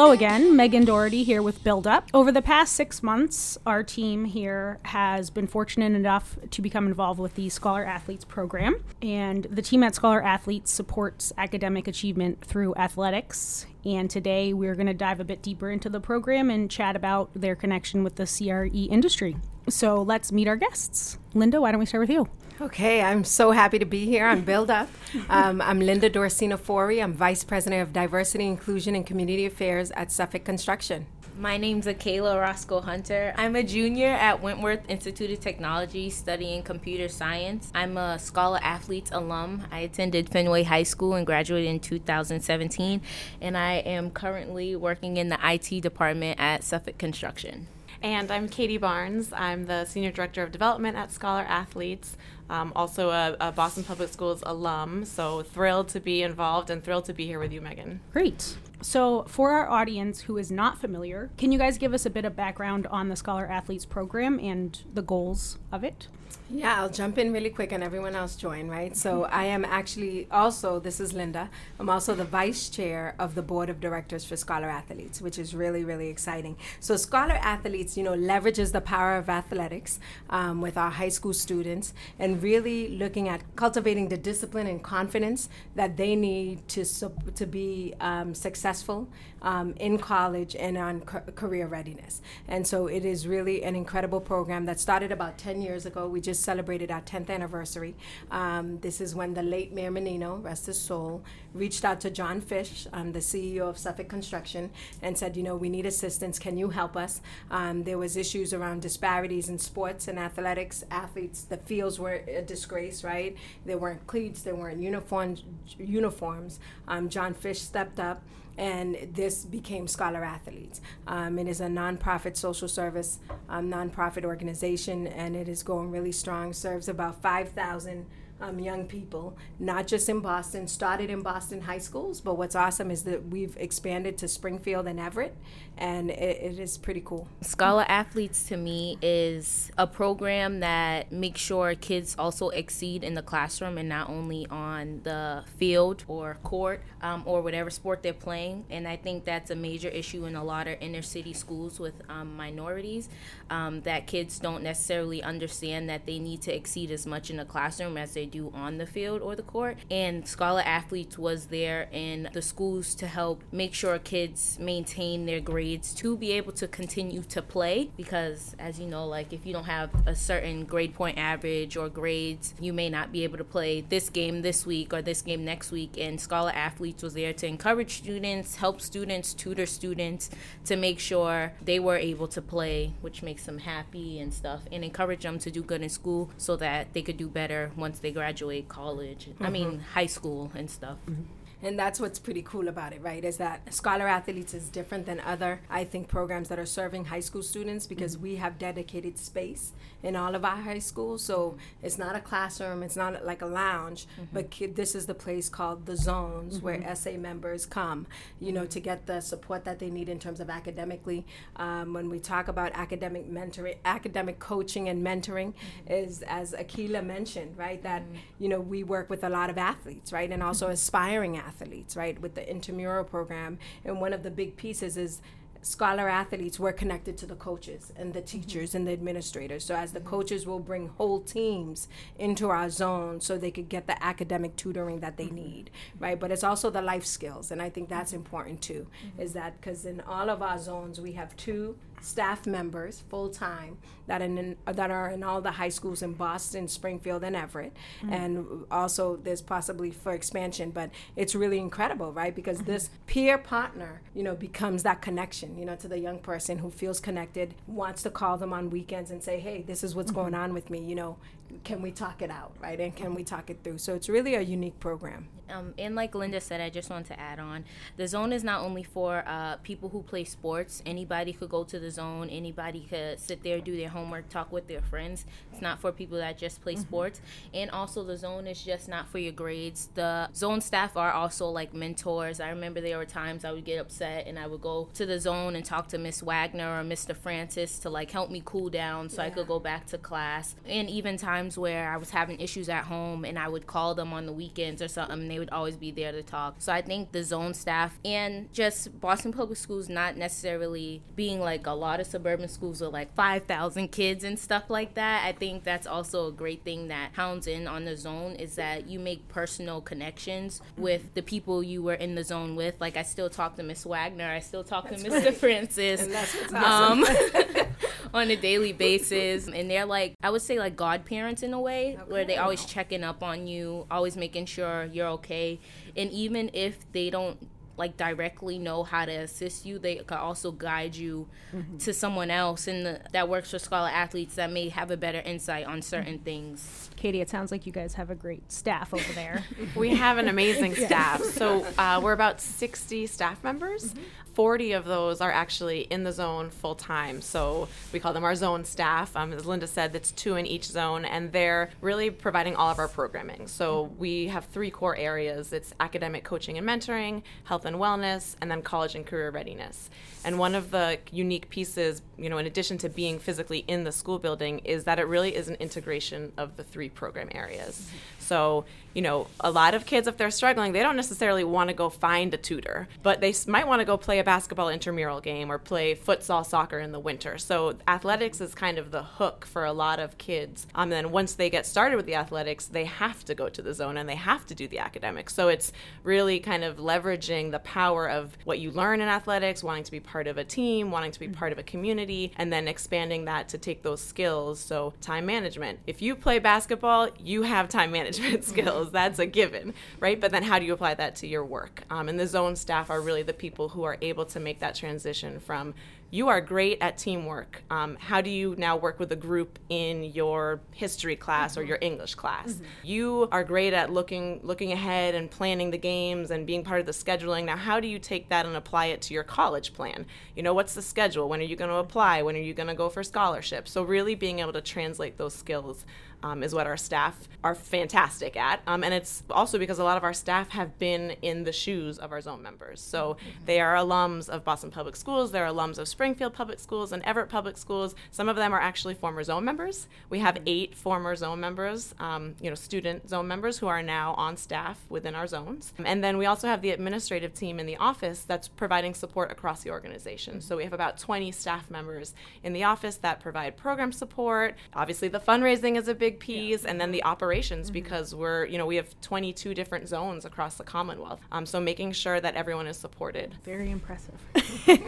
Hello again, Megan Doherty here with Build Up. Over the past six months, our team here has been fortunate enough to become involved with the Scholar Athletes program. And the team at Scholar Athletes supports academic achievement through athletics. And today we're going to dive a bit deeper into the program and chat about their connection with the CRE industry. So let's meet our guests. Linda, why don't we start with you? Okay, I'm so happy to be here on Build Up. Um, I'm Linda Dorcena Forry. I'm Vice President of Diversity, Inclusion, and Community Affairs at Suffolk Construction. My name's Akayla Roscoe Hunter. I'm a junior at Wentworth Institute of Technology studying computer science. I'm a Scholar Athletes alum. I attended Fenway High School and graduated in 2017, and I am currently working in the IT department at Suffolk Construction. And I'm Katie Barnes. I'm the Senior Director of Development at Scholar Athletes, um, also a, a, Boston Public Schools alum. So thrilled to be involved and thrilled to be here with you, Megan. Great. So, for our audience who is not familiar, can you guys give us a bit of background on the Scholar Athletes program and the goals of it? Yeah, I'll jump in really quick and everyone else join, right? So I am actually also, this is Linda, I'm also the vice chair of the board of directors for Scholar Athletes, which is really, really exciting. So Scholar Athletes, you know, leverages the power of athletics um, with our high school students and really looking at cultivating the discipline and confidence that they need to, to be um, successful successful um, in college and on career readiness. And so it is really an incredible program that started about 10 years ago. We just celebrated our 10th anniversary. Um, this is when the late Mayor Menino, rest his soul, reached out to John Fish, um, the CEO of Suffolk Construction, and said, you know, we need assistance. Can you help us? Um, there was issues around disparities in sports and athletics. Athletes, the fields were a disgrace, right? There weren't cleats, there weren't uniforms. uniforms. Um, John Fish stepped up and became Scholar Athletes. Um, it is a nonprofit social service um, nonprofit organization, and it is going really strong. Serves about 5,000 um, young people, not just in Boston, started in Boston high schools, but what's awesome is that we've expanded to Springfield and Everett, and it, it is pretty cool. Scholar Athletes to me is a program that makes sure kids also exceed in the classroom and not only on the field or court um, or whatever sport they're playing. And I think that's a major issue in a lot of inner city schools with um, minorities um, that kids don't necessarily understand that they need to exceed as much in the classroom as they do on the field or the court. And Scholar Athletes was there in the schools to help make sure kids maintain their grades to be able to continue to play. Because, as you know, like if you don't have a certain grade point average or grades, you may not be able to play this game this week or this game next week. And Scholar Athletes was there to encourage students, help students, tutor students to make sure they were able to play, which makes them happy and stuff, and encourage them to do good in school so that they could do better once they graduate college. Mm-hmm. I mean, high school and stuff. Mm-hmm. And that's what's pretty cool about it, right? Is that Scholar Athletes is different than other, I think, programs that are serving high school students because mm-hmm. we have dedicated space in all of our high schools. So it's not a classroom, it's not like a lounge, mm-hmm. but kid, this is the place called the zones mm-hmm. where SA members come, you know, to get the support that they need in terms of academically. Um, when we talk about academic mentoring, academic coaching and mentoring mm-hmm. is, as Akila mentioned, right, that, mm-hmm. you know, we work with a lot of athletes, right, and also mm-hmm. aspiring athletes athletes, right, with the intramural program. And one of the big pieces is scholar athletes were connected to the coaches and the mm-hmm. teachers mm-hmm. and the administrators. So as the coaches will bring whole teams into our zone so they could get the academic tutoring that they mm-hmm. need, right? But it's also the life skills, and I think that's important too. Mm-hmm. Is that because in all of our zones we have two staff members full time that in that are in all the high schools in Boston, Springfield, and Everett, mm-hmm. and also there's possibly for expansion. But it's really incredible, right? Because mm-hmm. this peer partner, you know, becomes that connection, you know, to the young person who feels connected, wants to call them on weekends and say, "Hey, this is what's mm-hmm. going on with me," you know, can we talk it out, right? And can we talk it through? So it's really a unique program. Um, and like Linda said, I just want to add on the zone is not only for uh, people who play sports, anybody could go to the zone. Anybody could sit there, do their homework, talk with their friends. It's not for people that just play mm-hmm. sports. And also, the zone is just not for your grades. The zone staff are also like mentors. I remember there were times I would get upset and I would go to the zone and talk to Miss Wagner or Mr. Francis to like help me cool down so yeah. I could go back to class. And even times where I was having issues at home and I would call them on the weekends or something, they would always be there to talk. So I think the zone staff and just Boston Public Schools not necessarily being like a lot of suburban schools with like 5,000 kids and stuff like that. I think that's also a great thing that hounds in on the zone is that you make personal connections with the people you were in the zone with. Like I still talk to Miss Wagner, I still talk that's to Mr. Right. Francis. What's awesome. Um, on a daily basis. And they're like, I would say like godparents in a way, okay. where they always checking up on you, always making sure you're okay. And even if they don't like directly know how to assist you they can also guide you mm-hmm. to someone else and that works for scholar athletes that may have a better insight on certain mm-hmm. things katie it sounds like you guys have a great staff over there we have an amazing staff so uh, we're about 60 staff members mm-hmm. 40 of those are actually in the zone full time. So we call them our zone staff. Um, as Linda said, that's two in each zone, and they're really providing all of our programming. So we have three core areas it's academic coaching and mentoring, health and wellness, and then college and career readiness. And one of the unique pieces, you know, in addition to being physically in the school building, is that it really is an integration of the three program areas. So, you know, a lot of kids, if they're struggling, they don't necessarily want to go find a tutor, but they might want to go play a basketball intramural game or play futsal soccer in the winter. So, athletics is kind of the hook for a lot of kids. Um, and then once they get started with the athletics, they have to go to the zone and they have to do the academics. So, it's really kind of leveraging the power of what you learn in athletics, wanting to be part of a team, wanting to be part of a community, and then expanding that to take those skills. So, time management. If you play basketball, you have time management skills. That's a given, right? But then how do you apply that to your work? Um, and the zone staff are really the people who are able to make that transition from you are great at teamwork. Um, how do you now work with a group in your history class mm-hmm. or your English class? Mm-hmm. You are great at looking looking ahead and planning the games and being part of the scheduling. Now, how do you take that and apply it to your college plan? You know, what's the schedule? When are you going to apply? When are you going to go for scholarships? So really being able to translate those skills um, is what our staff are fantastic at. Um, and it's also because a lot of our staff have been in the shoes of our zone members. So mm-hmm. they are alums of Boston Public Schools, they're alums of Springfield Public Schools and Everett Public Schools. Some of them are actually former zone members. We have mm-hmm. eight former zone members, um, you know, student zone members who are now on staff within our zones. And then we also have the administrative team in the office that's providing support across the organization. So we have about 20 staff members in the office that provide program support. Obviously, the fundraising is a big big piece, yeah. and then the operations mm-hmm. because we're you know we have 22 different zones across the Commonwealth. Um, so making sure that everyone is supported. Very impressive.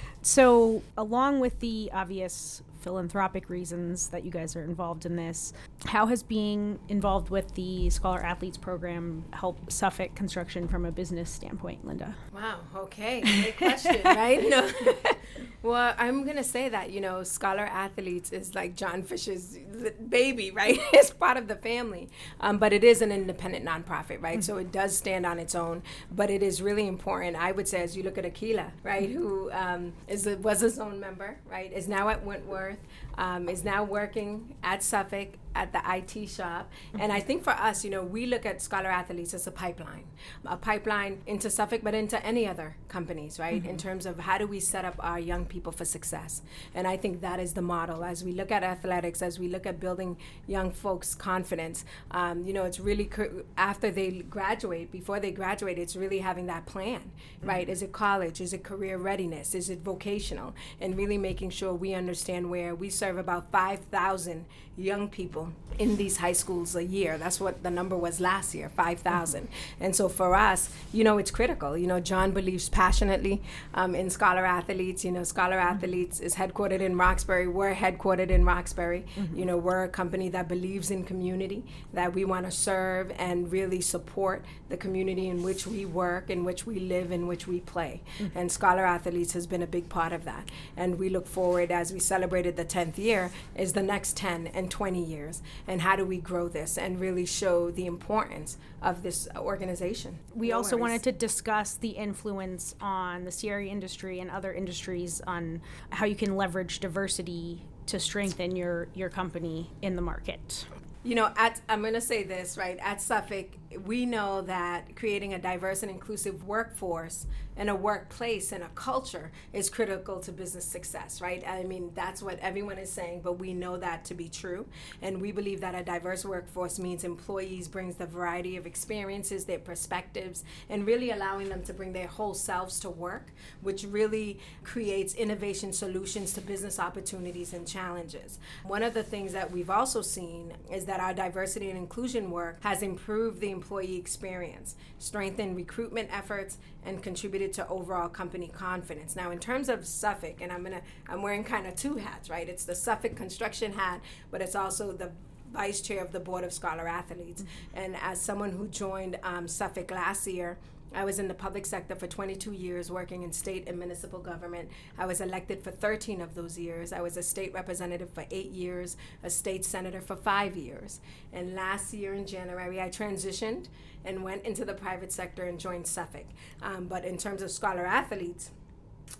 so along with the obvious philanthropic reasons that you guys are involved in this. How has being involved with the Scholar Athletes program helped Suffolk construction from a business standpoint, Linda? Wow, okay. Great question, right? No. Well, I'm gonna say that you know, Scholar Athletes is like John Fish's baby, right? it's part of the family, um, but it is an independent nonprofit, right? Mm-hmm. So it does stand on its own, but it is really important. I would say, as you look at Akila, right, mm-hmm. who um, is a, was a zone member, right, is now at Wentworth, um, is now working at Suffolk at the IT shop. Mm-hmm. And I think for us, you know, we look at Scholar Athletes as a pipeline, a pipeline into Suffolk, but into any other companies, right? Mm-hmm. In terms of how do we set up our young people for success. And I think that is the model as we look at athletics, as we look at building young folks' confidence. Um, you know, it's really after they graduate, before they graduate, it's really having that plan, mm-hmm. right? Is it college? Is it career readiness? Is it vocational? And really making sure we understand where we serve about 5,000 young people in these high schools a year. That's what the number was last year, 5,000. Mm-hmm. And so for us, you know, it's critical. You know, John believes passionately um, in Scholar Athletes. You know, Scholar mm-hmm. Athletes is headquartered in Roxbury. We're headquartered in Roxbury. Mm-hmm. You know, we're a company that believes in community, that we want to serve and really support the community in which we work, in which we live, in which we play. Mm-hmm. And Scholar Athletes has been a big part of that. And we look forward as we celebrated the 10th year, is the next 10 and 20 years years and how do we grow this and really show the importance of this organization. We No also worries. wanted to discuss the influence on the CRE industry and other industries on how you can leverage diversity to strengthen your, your company in the market. You know, at I'm going to say this right at Suffolk, we know that creating a diverse and inclusive workforce and a workplace and a culture is critical to business success, right? I mean, that's what everyone is saying, but we know that to be true, and we believe that a diverse workforce means employees brings the variety of experiences, their perspectives, and really allowing them to bring their whole selves to work, which really creates innovation solutions to business opportunities and challenges. One of the things that we've also seen is that our diversity and inclusion work has improved the employee experience, strengthened recruitment efforts, and contributed to overall company confidence. Now, in terms of Suffolk, and I'm gonna, I'm wearing kind of two hats, right? It's the Suffolk construction hat, but it's also the vice chair of the board of scholar athletes. And as someone who joined um, Suffolk last year, I was in the public sector for 22 years, working in state and municipal government. I was elected for 13 of those years. I was a state representative for eight years, a state senator for five years. And last year in January, I transitioned and went into the private sector and joined Suffolk. Um, but in terms of scholar athletes,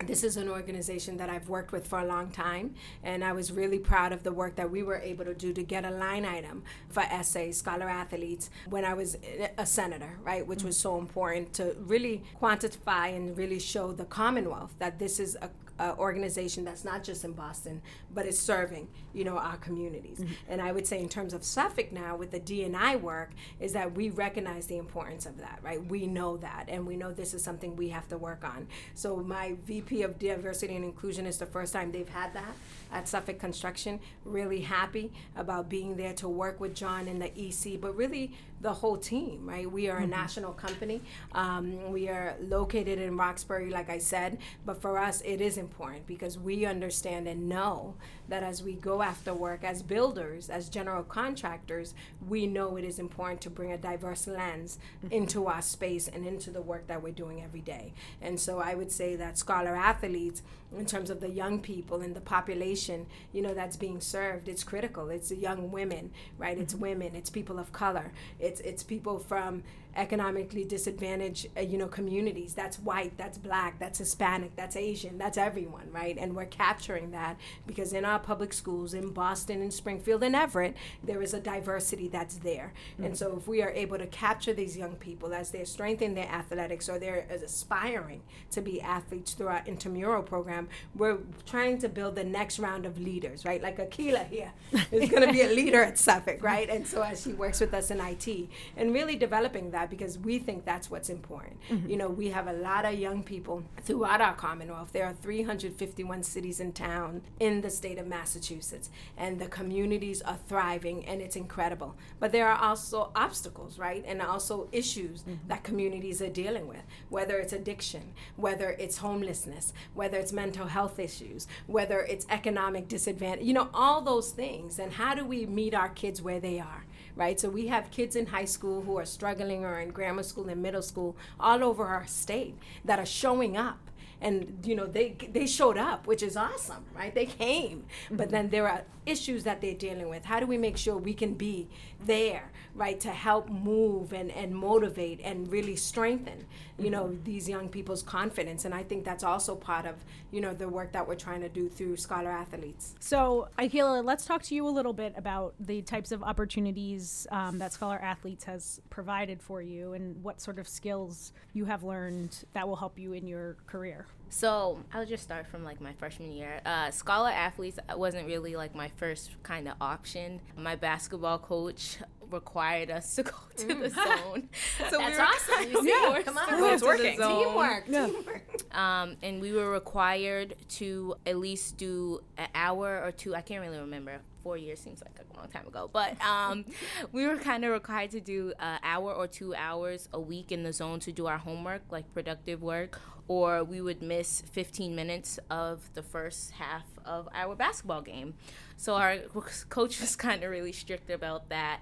this is an organization that I've worked with for a long time, and I was really proud of the work that we were able to do to get a line item for SA Scholar Athletes when I was a senator, right? Which mm. was so important to really quantify and really show the Commonwealth that this is a uh, organization that's not just in Boston, but is serving, you know, our communities. Mm-hmm. And I would say in terms of Suffolk now with the DNI work is that we recognize the importance of that, right? We know that, and we know this is something we have to work on. So my VP of Diversity and Inclusion is the first time they've had that at Suffolk Construction. Really happy about being there to work with John and the EC, but really the whole team, right? We are a national company. Um, we are located in Roxbury, like I said, but for us, it is important because we understand and know that as we go after work as builders, as general contractors, we know it is important to bring a diverse lens mm-hmm. into our space and into the work that we're doing every day. And so I would say that scholar athletes, in terms of the young people and the population, you know, that's being served, it's critical. It's young women, right? It's mm-hmm. women, it's people of color, it's it's people from economically disadvantaged uh, you know communities. That's white that's black that's hispanic that's asian that's everyone right? And we're capturing that because in our public schools in boston and springfield and everett there is a diversity that's there. And so if we are able to capture these young people as they're strengthening their athletics or they're aspiring to be athletes through our intramural program we're trying to build the next round of leaders right? Like akila here is going to be a leader at suffolk right? And so as she works with us in it and really developing that because we think that's what's important. Mm-hmm. You know, we have a lot of young people throughout our Commonwealth. There are 351 cities and towns in the state of Massachusetts, and the communities are thriving, and it's incredible. But there are also obstacles, right? And also issues mm-hmm. that communities are dealing with, whether it's addiction, whether it's homelessness, whether it's mental health issues, whether it's economic disadvantage, you know, all those things. And how do we meet our kids where they are? Right? So we have kids in high school who are struggling or in grammar school and middle school all over our state that are showing up. And you know they they showed up, which is awesome, right? They came, but then there are issues that they're dealing with. How do we make sure we can be there, right, to help move and, and motivate and really strengthen, you know, these young people's confidence? And I think that's also part of you know the work that we're trying to do through Scholar Athletes. So, Akila, let's talk to you a little bit about the types of opportunities um, that Scholar Athletes has provided for you and what sort of skills you have learned that will help you in your career. So I'll just start from like my freshman year. Uh, Scholar athletes wasn't really like my first kind of option. My basketball coach required us to go to the zone. So That's we were, awesome. You see, Yeah, come on, It's working. Teamwork, teamwork. um, and we were required to at least do an hour or two. I can't really remember. Four years seems like a long time ago, but um, we were kind of required to do an hour or two hours a week in the zone to do our homework, like productive work, or we would miss 15 minutes of the first half of our basketball game. So our coach was kind of really strict about that.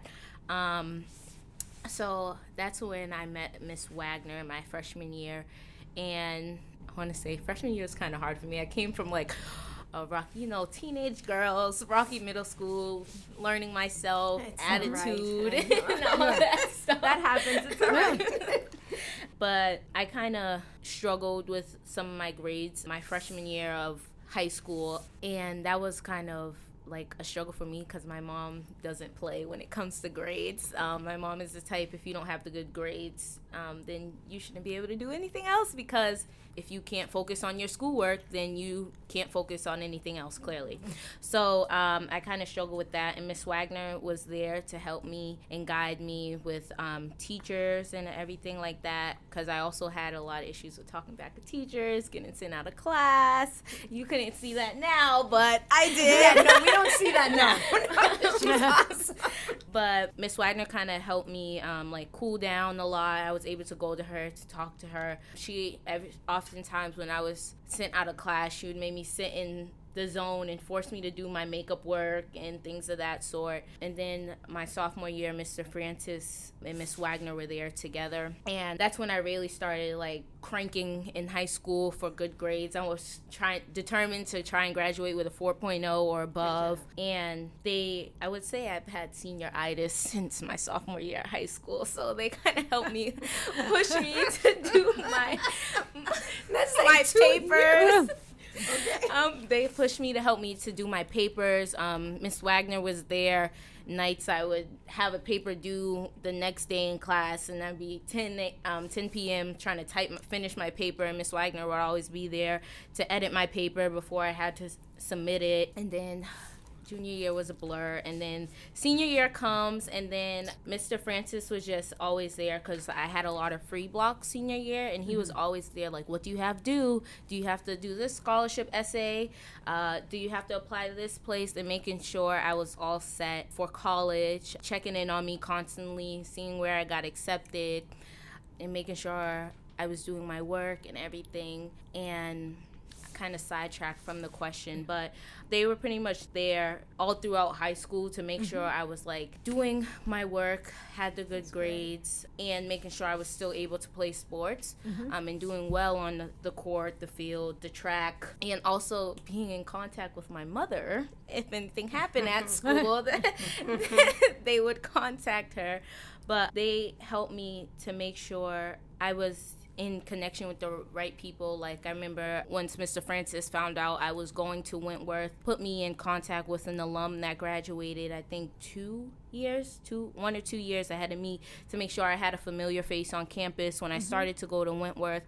Um, so that's when I met Miss Wagner my freshman year. And I want to say freshman year was kind of hard for me. I came from like a rock, you know, teenage girls, Rocky Middle School, learning myself, It's attitude, right. and all that stuff. That happens. It's all right. But I kind of struggled with some of my grades my freshman year of high school, and that was kind of like a struggle for me because my mom doesn't play when it comes to grades. Um, my mom is the type if you don't have the good grades, um, then you shouldn't be able to do anything else because if you can't focus on your schoolwork, then you can't focus on anything else, clearly. So um, I kind of struggled with that, and Miss Wagner was there to help me and guide me with um, teachers and everything like that because I also had a lot of issues with talking back to teachers, getting sent out of class. You couldn't see that now, but I did. Yeah, no, we don't see that now. But Miss Wagner kind of helped me um, like cool down a lot. I was able to go to her to talk to her. She every, oftentimes when I was sent out of class, she would make me sit in the zone and forced me to do my makeup work and things of that sort. And then my sophomore year, Mr. Francis and Miss Wagner were there together, and that's when I really started like cranking in high school for good grades. I was trying determined to try and graduate with a 4.0 or above, and they I would say I've had senioritis since my sophomore year at high school, so they kind of helped me push me to do my That's my papers. two papers. um, they pushed me to help me to do my papers. Um, Miss Wagner was there. Nights I would have a paper due the next day in class, and I'd be 10, um, 10 p.m. trying to type, finish my paper, and Miss Wagner would always be there to edit my paper before I had to submit it. And then junior year was a blur and then senior year comes and then mr francis was just always there because i had a lot of free blocks senior year and he was always there like what do you have to do? Do you have to do this scholarship essay? Uh, do you have to apply to this place? And making sure i was all set for college checking in on me constantly seeing where i got accepted and making sure i was doing my work and everything. And kind of sidetracked from the question, but they were pretty much there all throughout high school to make sure I was like doing my work, had the good grades, and making sure I was still able to play sports um, and doing well on the, the court, the field, the track, and also being in contact with my mother. If anything happened at school, they would contact her. But they helped me to make sure I was in connection with the right people. Like I remember once Mr. Francis found out I was going to Wentworth, put me in contact with an alum that graduated, I think two years, two one or two years ahead of me to make sure I had a familiar face on campus when I mm-hmm. started to go to Wentworth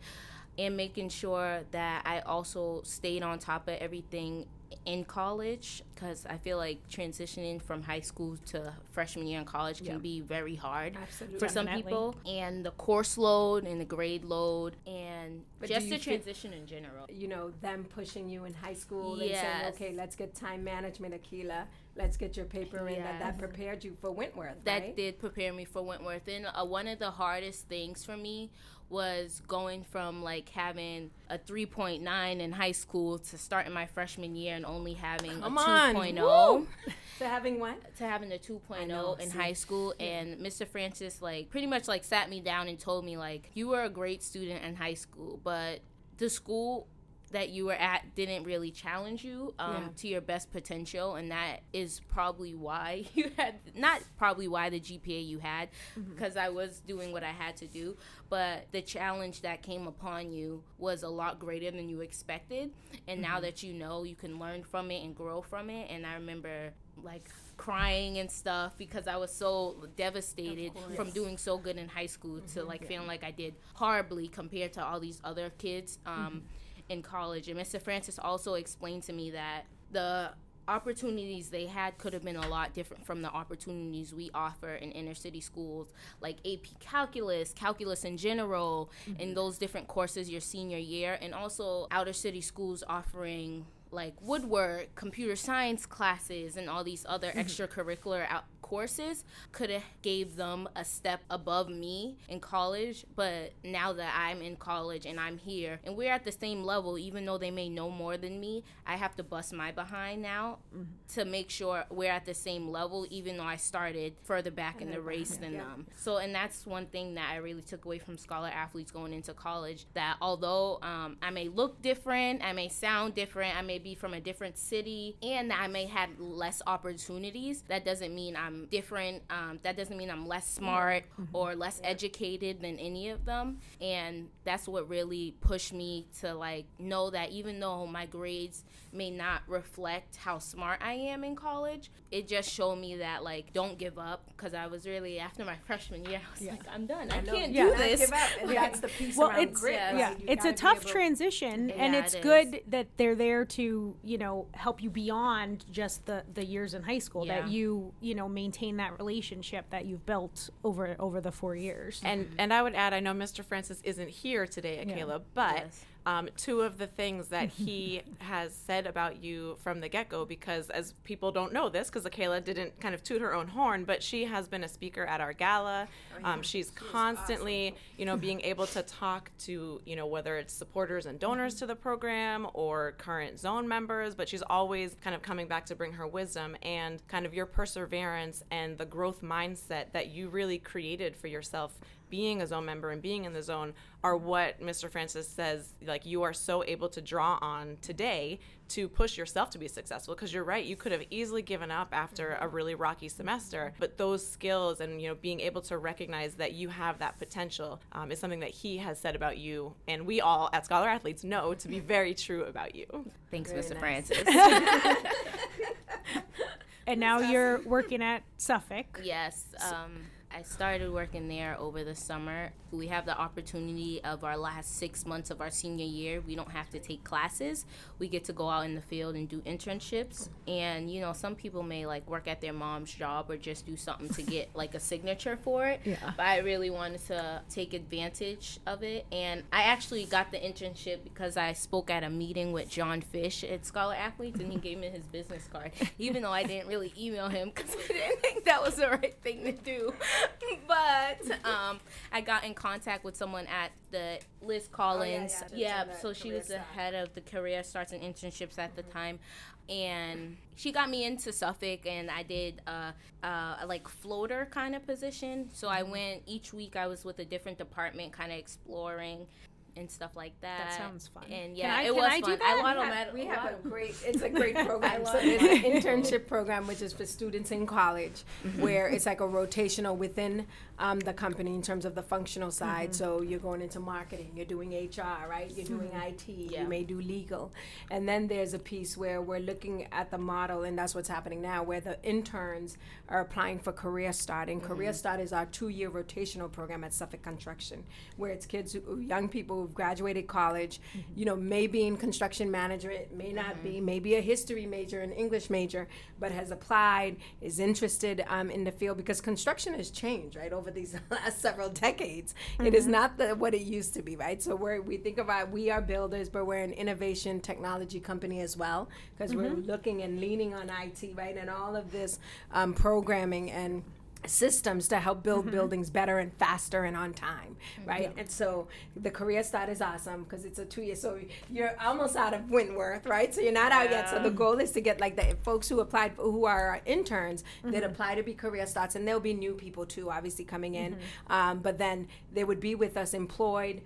and making sure that I also stayed on top of everything in college because I feel like transitioning from high school to freshman year in college can Yeah. be very hard Absolutely. for some Definitely. people and the course load and the grade load and But just the transition in general. you know, them pushing you in high school and saying, okay, let's get time management, Akila. Let's get your paper in. That, that prepared you for Wentworth, that right? did prepare me for Wentworth. And uh, one of the hardest things for me was going from like having a 3.9 in high school to starting my freshman year and only having Come a on. 2.0 Woo. So having what? to having a 2.0 know, in see. high school and Mr. Francis like pretty much like sat me down and told me like you were a great student in high school but the school that you were at didn't really challenge you um, Yeah. to your best potential and that is probably why you had not probably why the GPA you had Mm-hmm. because I was doing what I had to do but the challenge that came upon you was a lot greater than you expected and Mm-hmm. now that you know you can learn from it and grow from it and I remember like crying and stuff because I was so devastated from doing so good in high school to like feeling like I did horribly compared to all these other kids um, in college. And Mr. Francis also explained to me that the opportunities they had could have been a lot different from the opportunities we offer in inner city schools like AP calculus, calculus in general, and mm-hmm. those different courses your senior year and also outer city schools offering like woodwork, computer science classes, and all these other extracurricular out- courses could have gave them a step above me in college. But now that I'm in college and I'm here, and we're at the same level, even though they may know more than me, I have to bust my behind now to make sure we're at the same level, even though I started further back in the race than them. So, and that's one thing that I really took away from scholar athletes going into college. That although um, I may look different, I may sound different, I may be from a different city and that I may have less opportunities, that doesn't mean I'm different. Um, that doesn't mean I'm less smart mm-hmm. or less educated than any of them. And that's what really pushed me to like know that even though my grades may not reflect how smart I am in college, it just showed me that like don't give up because I was really after my freshman year, I was yeah. like, I'm done. I, I can't yeah. do this. Give up. And that's the piece well, around it's, grit. Yeah, yeah. it's a tough transition, yeah, and it's it good that they're there to you know help you beyond just the the years in high school. That you you know maintain that relationship that you've built over over the four years. And mm-hmm. and I would add, I know Mr. Francis isn't here today, Akela, but. Yes um, two of the things that he has said about you from the get go, because as people don't know this, because Akela didn't kind of toot her own horn, but she has been a speaker at our gala. Oh, um, she's constantly, awesome. you know, being able to talk to, you know, whether it's supporters and donors to the program or current zone members, but she's always kind of coming back to bring her wisdom and kind of your perseverance and the growth mindset that you really created for yourself being a zone member and being in the zone are what Mr. Francis says like you are so able to draw on today to push yourself to be successful. Because you're right you could have easily given up after a really rocky semester. But those skills and you know being able to recognize that you have that potential um, is something that he has said about you and we all at scholar athletes know to be very true about you. Thanks very mr nice. francis. And now you're working at suffolk. Yes um, I started working there over the summer. We have the opportunity of our last six months of our senior year. We don't have to take classes. We get to go out in the field and do internships. And, you know, some people may like work at their mom's job or just do something to get like a signature for it. Yeah. But I really wanted to take advantage of it. And I actually got the internship because I spoke at a meeting with John Fish at Scholar Athletes and he gave me his business card, even though I didn't really email him because I didn't think that was the right thing to do. but um, I got in contact with someone at the Liz Collins. Oh, yeah, yeah, yeah so she was the head of the career starts and internships at mm-hmm. the time, and she got me into Suffolk, and I did a, a like floater kind of position. So I mm-hmm. went each week. I was with a different department, kind of exploring and stuff like that. That sounds fun. And yeah, I, it was I fun. I want we have, we have a great. It's a great program. so it's an internship program which is for students in college, mm-hmm. where it's like a rotational within um, the company in terms of the functional side. Mm-hmm. So you're going into marketing, you're doing HR, right? You're doing mm-hmm. IT, yeah. you may do legal, and then there's a piece where we're looking at the model, and that's what's happening now, where the interns are applying for Career Start, and Career mm-hmm. Start is our two-year rotational program at Suffolk Construction, where it's kids, who, young people who've graduated college, mm-hmm. you know, maybe in construction management, may not mm-hmm. be, maybe a history major, an English major, but has applied, is interested um, in the field because construction has changed, right, over these last several decades. Mm-hmm. It is mm-hmm. not the, what it used to be, right? So we we think about we are builders, but we're an innovation technology company as well because we're mm-hmm. looking and leaning on IT, right, and all of this um, programming and systems to help build mm-hmm. buildings better and faster and on time right yeah. and so the career start is awesome because it's a two year so you're almost out of wentworth right so you're not yeah. out yet so the goal is to get like the folks who applied who are interns mm-hmm. that apply to be career starts and there'll be new people too obviously coming in mm-hmm. um, but then they would be with us employed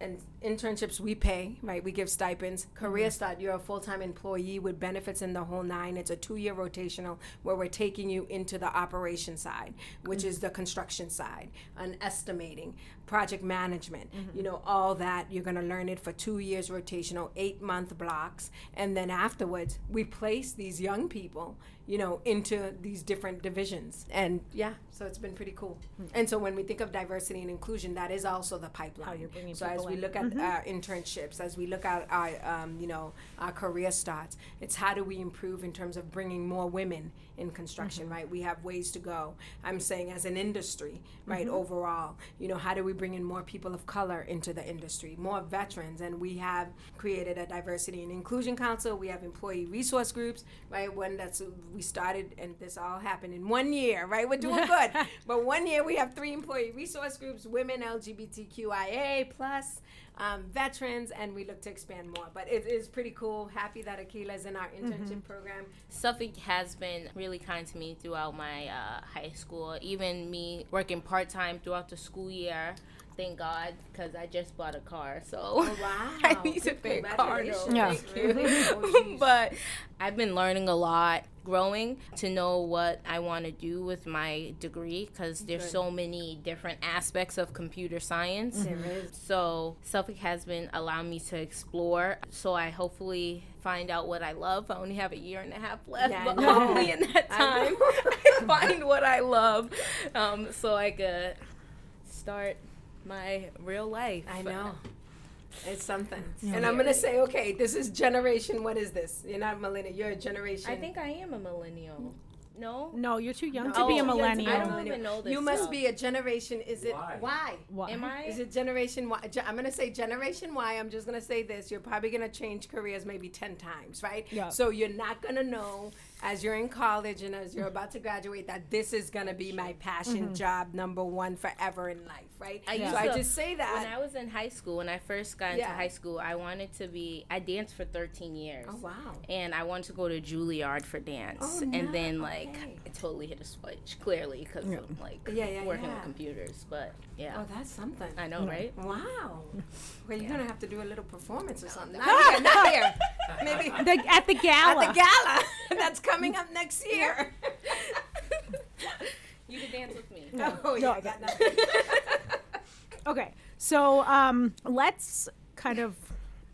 and internships we pay, right? We give stipends. Career mm-hmm. Start, you're a full time employee with benefits in the whole nine. It's a two year rotational where we're taking you into the operation side, which mm-hmm. is the construction side, and estimating, project management, mm-hmm. you know, all that. You're going to learn it for two years rotational, eight month blocks. And then afterwards, we place these young people, you know, into these different divisions. And yeah, so it's been pretty cool. Mm-hmm. And so when we think of diversity and inclusion, that is also the pipeline. How you're bringing so as we in. look at mm-hmm. our internships, as we look at our, um, you know, our career starts, it's how do we improve in terms of bringing more women in construction, mm-hmm. right? We have ways to go. I'm saying as an industry, right, mm-hmm. overall, you know, how do we bring in more people of color into the industry, more veterans? And we have created a diversity and inclusion council. We have employee resource groups, right? When that's we started, and this all happened in one year, right? We're doing good, but one year we have three employee resource groups: women, LGBTQIA plus, um, veterans, and we look to expand more. But it is pretty cool. Happy that Akela is in our internship mm-hmm. program. Suffolk has been really kind to me throughout my uh, high school, even me working part time throughout the school year Thank God, because I just bought a car, so Oh, wow. I need to pay a car note. Congratulations. Yeah. Really? Oh, but I've been learning a lot, growing to know what I want to do with my degree because there's Good. so many different aspects of computer science. There is. So Suffolk has been allowing me to explore. So I hopefully find out what I love. I only have a year and a half left, Yeah, but know. hopefully in that time know. I find what I love, um, so I could start my real life. I know. It's something. Yeah. And I'm going to say, okay, this is generation, what is this? You're not millennial, you're a generation. I think I am a millennial. No. No, you're too young No. Oh, to be a Oh, millennial. I don't even know this You must stuff. be a generation, is it, Why? why? Why? Am I? Is it generation Y? Ge- I'm going to say generation Y. I'm just going to say this. You're probably going to change careers maybe 10 times, right? Yeah. So you're not going to know as you're in college and as you're about to graduate that this is going to be my passion mm-hmm. job number one forever in life, right? I so used I just say that. When I was in high school, when I first got into Yeah. high school, I wanted to be. I danced for 13 years. oh, wow. And I wanted to go to Juilliard for dance, Oh, and then like okay. it totally hit a switch, clearly because of like Yeah, yeah, working yeah. with computers. But yeah, Oh, that's something. I know, right? Wow. Well, you're gonna have to do a little performance or something. Not here, not here. Maybe at The, at the gala. At the gala that's coming up next year. You can dance with me. oh yeah, I got nothing. Okay, so um, let's kind of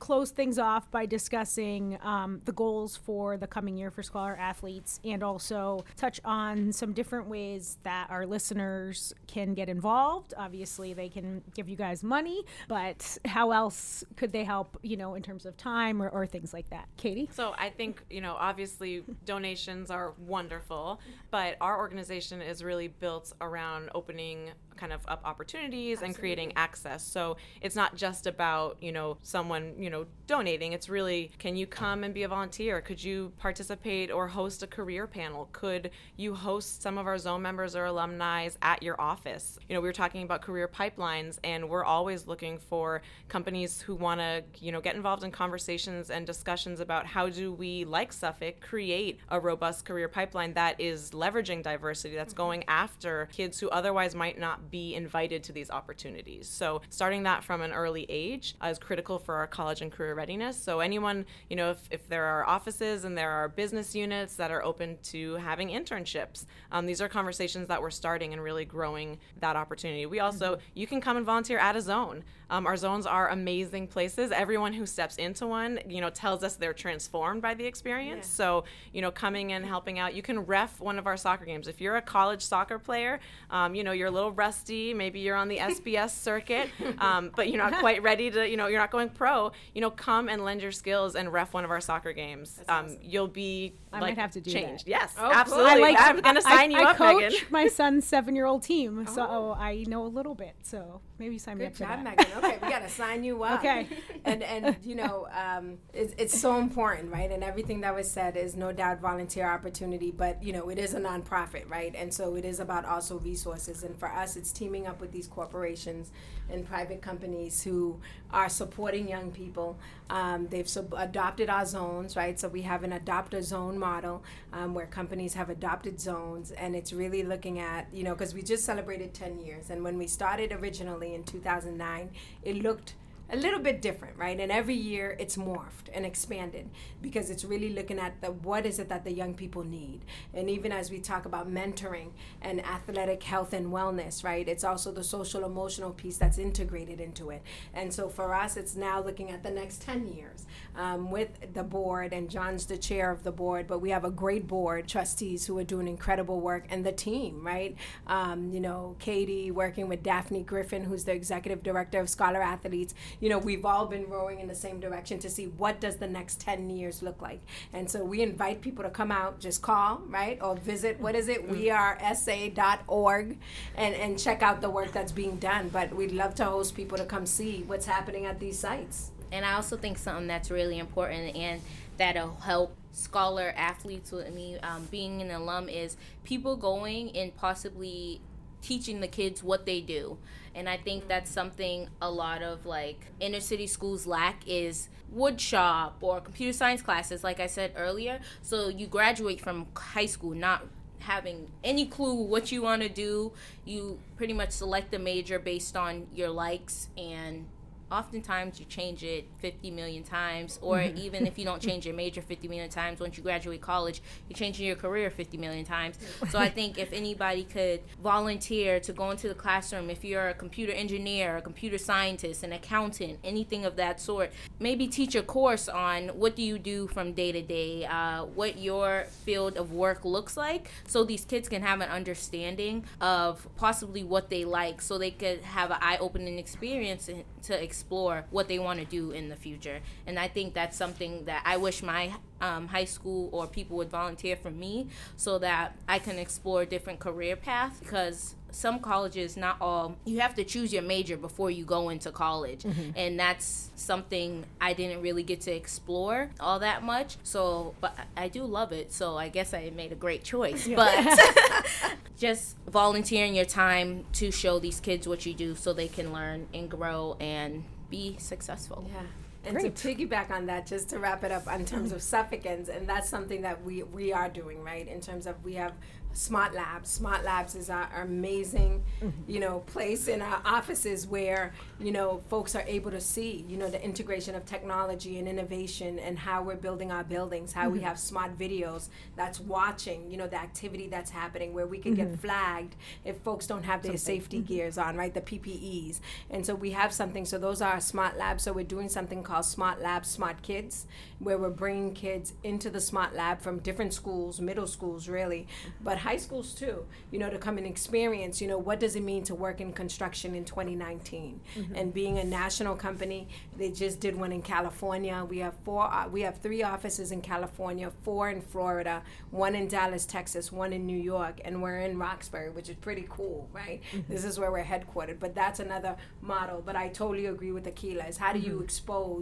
close things off by discussing um, the goals for the coming year for Scholar athletes and also touch on some different ways that our listeners can get involved. Obviously, they can give you guys money, but how else could they help, you know, in terms of time or, or things like that? Katie? So I think, you know, obviously donations are wonderful, but our organization is really built around opening kind of up opportunities and creating access. So it's not just about, you know, someone, you know, donating. It's really can you come and be a volunteer? Could you participate or host a career panel? Could you host some of our zone members or alumni at your office? You know, we were talking about career pipelines and we're always looking for companies who want to, you know, get involved in conversations and discussions about how do we like Suffolk create a robust career pipeline that is leveraging diversity that's mm-hmm. going after kids who otherwise might not be invited to these opportunities. So starting that from an early age is critical for our college and career readiness. So anyone, you know, if, if there are offices and there are business units that are open to having internships, um, these are conversations that we're starting and really growing that opportunity. We also, you can come and volunteer at a zone. Um, our zones are amazing places. Everyone who steps into one, you know, tells us they're transformed by the experience. So, you know, coming and helping out, you can ref one of our soccer games. If you're a college soccer player, um, you know, you're a little rusty, maybe you're on the SBS circuit, um, but you're not quite ready to, you know, you're not going pro, you know, come and lend your skills and ref one of our soccer games. Um, You'll be I like, might have to do that. changed. Yes, Oh, cool. absolutely. I like I'm to- going to I- sign you I up, coach Megan. my son's seven-year-old team, so I know a little bit. So maybe sign me Good up for job, that. Megan. Okay, we gotta sign you up. Okay. And and you know, um, it's it's so important, right? And everything that was said is no doubt volunteer opportunity, but you know, it is a nonprofit, right? And so it is about also resources. And for us, it's teaming up with these corporations and private companies who are supporting young people. Um, they've sub- adopted our zones, right? So we have an adopt a zone model um, where companies have adopted zones, and it's really looking at, you know, because we just celebrated 10 years. And when we started originally in 2009, it looked a little bit different, right? And every year it's morphed and expanded because it's really looking at the what is it that the young people need. And even as we talk about mentoring and athletic health and wellness, right? It's also the social emotional piece that's integrated into it. And so for us, it's now looking at the next 10 years um, with the board, and John's the chair of the board, but we have a great board, trustees who are doing incredible work, and the team, right? Um, you know, Katie working with Daphne Griffin, who's the executive director of Scholar Athletes. You know, we've all been rowing in the same direction to see what does the next 10 years look like. And so we invite people to come out, just call, right? Or visit, what is it? We are sa.org and, and check out the work that's being done. But we'd love to host people to come see what's happening at these sites. And I also think something that's really important and that'll help scholar athletes with me um, being an alum is people going and possibly teaching the kids what they do. And i think that's something a lot of like inner city schools lack is wood shop or computer science classes like i said earlier. So you graduate from high school not having any clue what you want to do. You pretty much select a major based on your likes and oftentimes you change it 50 million times or mm-hmm. even if you don't change your major 50 million times once you graduate college you're changing your career 50 million times so i think if anybody could volunteer to go into the classroom if you're a computer engineer a computer scientist an accountant anything of that sort maybe teach a course on what do you do from day to day uh, what your field of work looks like so these kids can have an understanding of possibly what they like so they could have an eye-opening experience to explore what they want to do in the future. And I think that's something that I wish my um, high school or people would volunteer for me so that I can explore different career paths because some colleges, not all, you have to choose your major before you go into college. Mm-hmm. And that's something I didn't really get to explore all that much. So, but I do love it. So I guess I made a great choice. Yeah. But just volunteering your time to show these kids what you do so they can learn and grow and be successful. Yeah. And Great. to piggyback on that, just to wrap it up in terms of suffragans, and that's something that we, we are doing, right? In terms of we have Smart Labs. Smart Labs is our, our amazing, mm-hmm. you know, place in our offices where you know folks are able to see, you know, the integration of technology and innovation and how we're building our buildings. How mm-hmm. we have smart videos that's watching, you know, the activity that's happening. Where we can mm-hmm. get flagged if folks don't have their something. safety mm-hmm. gears on, right? The PPEs. And so we have something. So those are our Smart Labs. So we're doing something called Smart Labs, Smart Kids, where we're bringing kids into the Smart Lab from different schools, middle schools, really, but high schools too, you know, to come and experience, you know, what does it mean to work in construction in 2019? Mm-hmm. And being a national company, they just did one in California. We have four, uh, we have three offices in California, four in Florida, one in Dallas, Texas, one in New York, and we're in Roxbury, which is pretty cool, right? Mm-hmm. This is where we're headquartered, but that's another model. But I totally agree with Akila. Is how do you mm-hmm.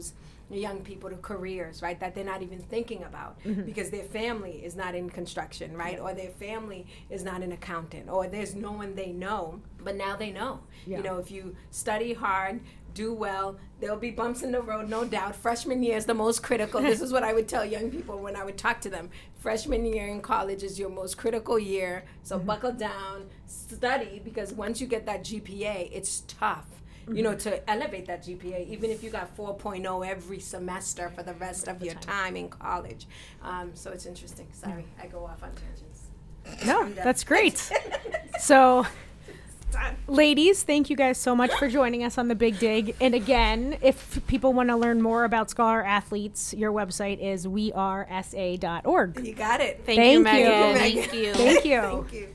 Expose young people to careers, right, that they're not even thinking about mm-hmm. because their family is not in construction, right, or their family is not an accountant, or there's no one they know, but now they know. Yeah. You know, if you study hard, do well. There'll be bumps in the road, no doubt. Freshman year is the most critical. this is what I would tell young people when I would talk to them. Freshman year in college is your most critical year. So mm-hmm. buckle down, study, because once you get that GPA, it's tough you know, to elevate that GPA, even if you got 4.0 every semester for the rest of your time in college. Um, so it's interesting. Sorry, I go off on tangents. No, that's great. so, ladies, thank you guys so much for joining us on the Big Dig. And again, if people want to learn more about Scholar Athletes, your website is wearesa.org. You got it. Thank, thank you, Megan. Thank you. Thank you. Thank you.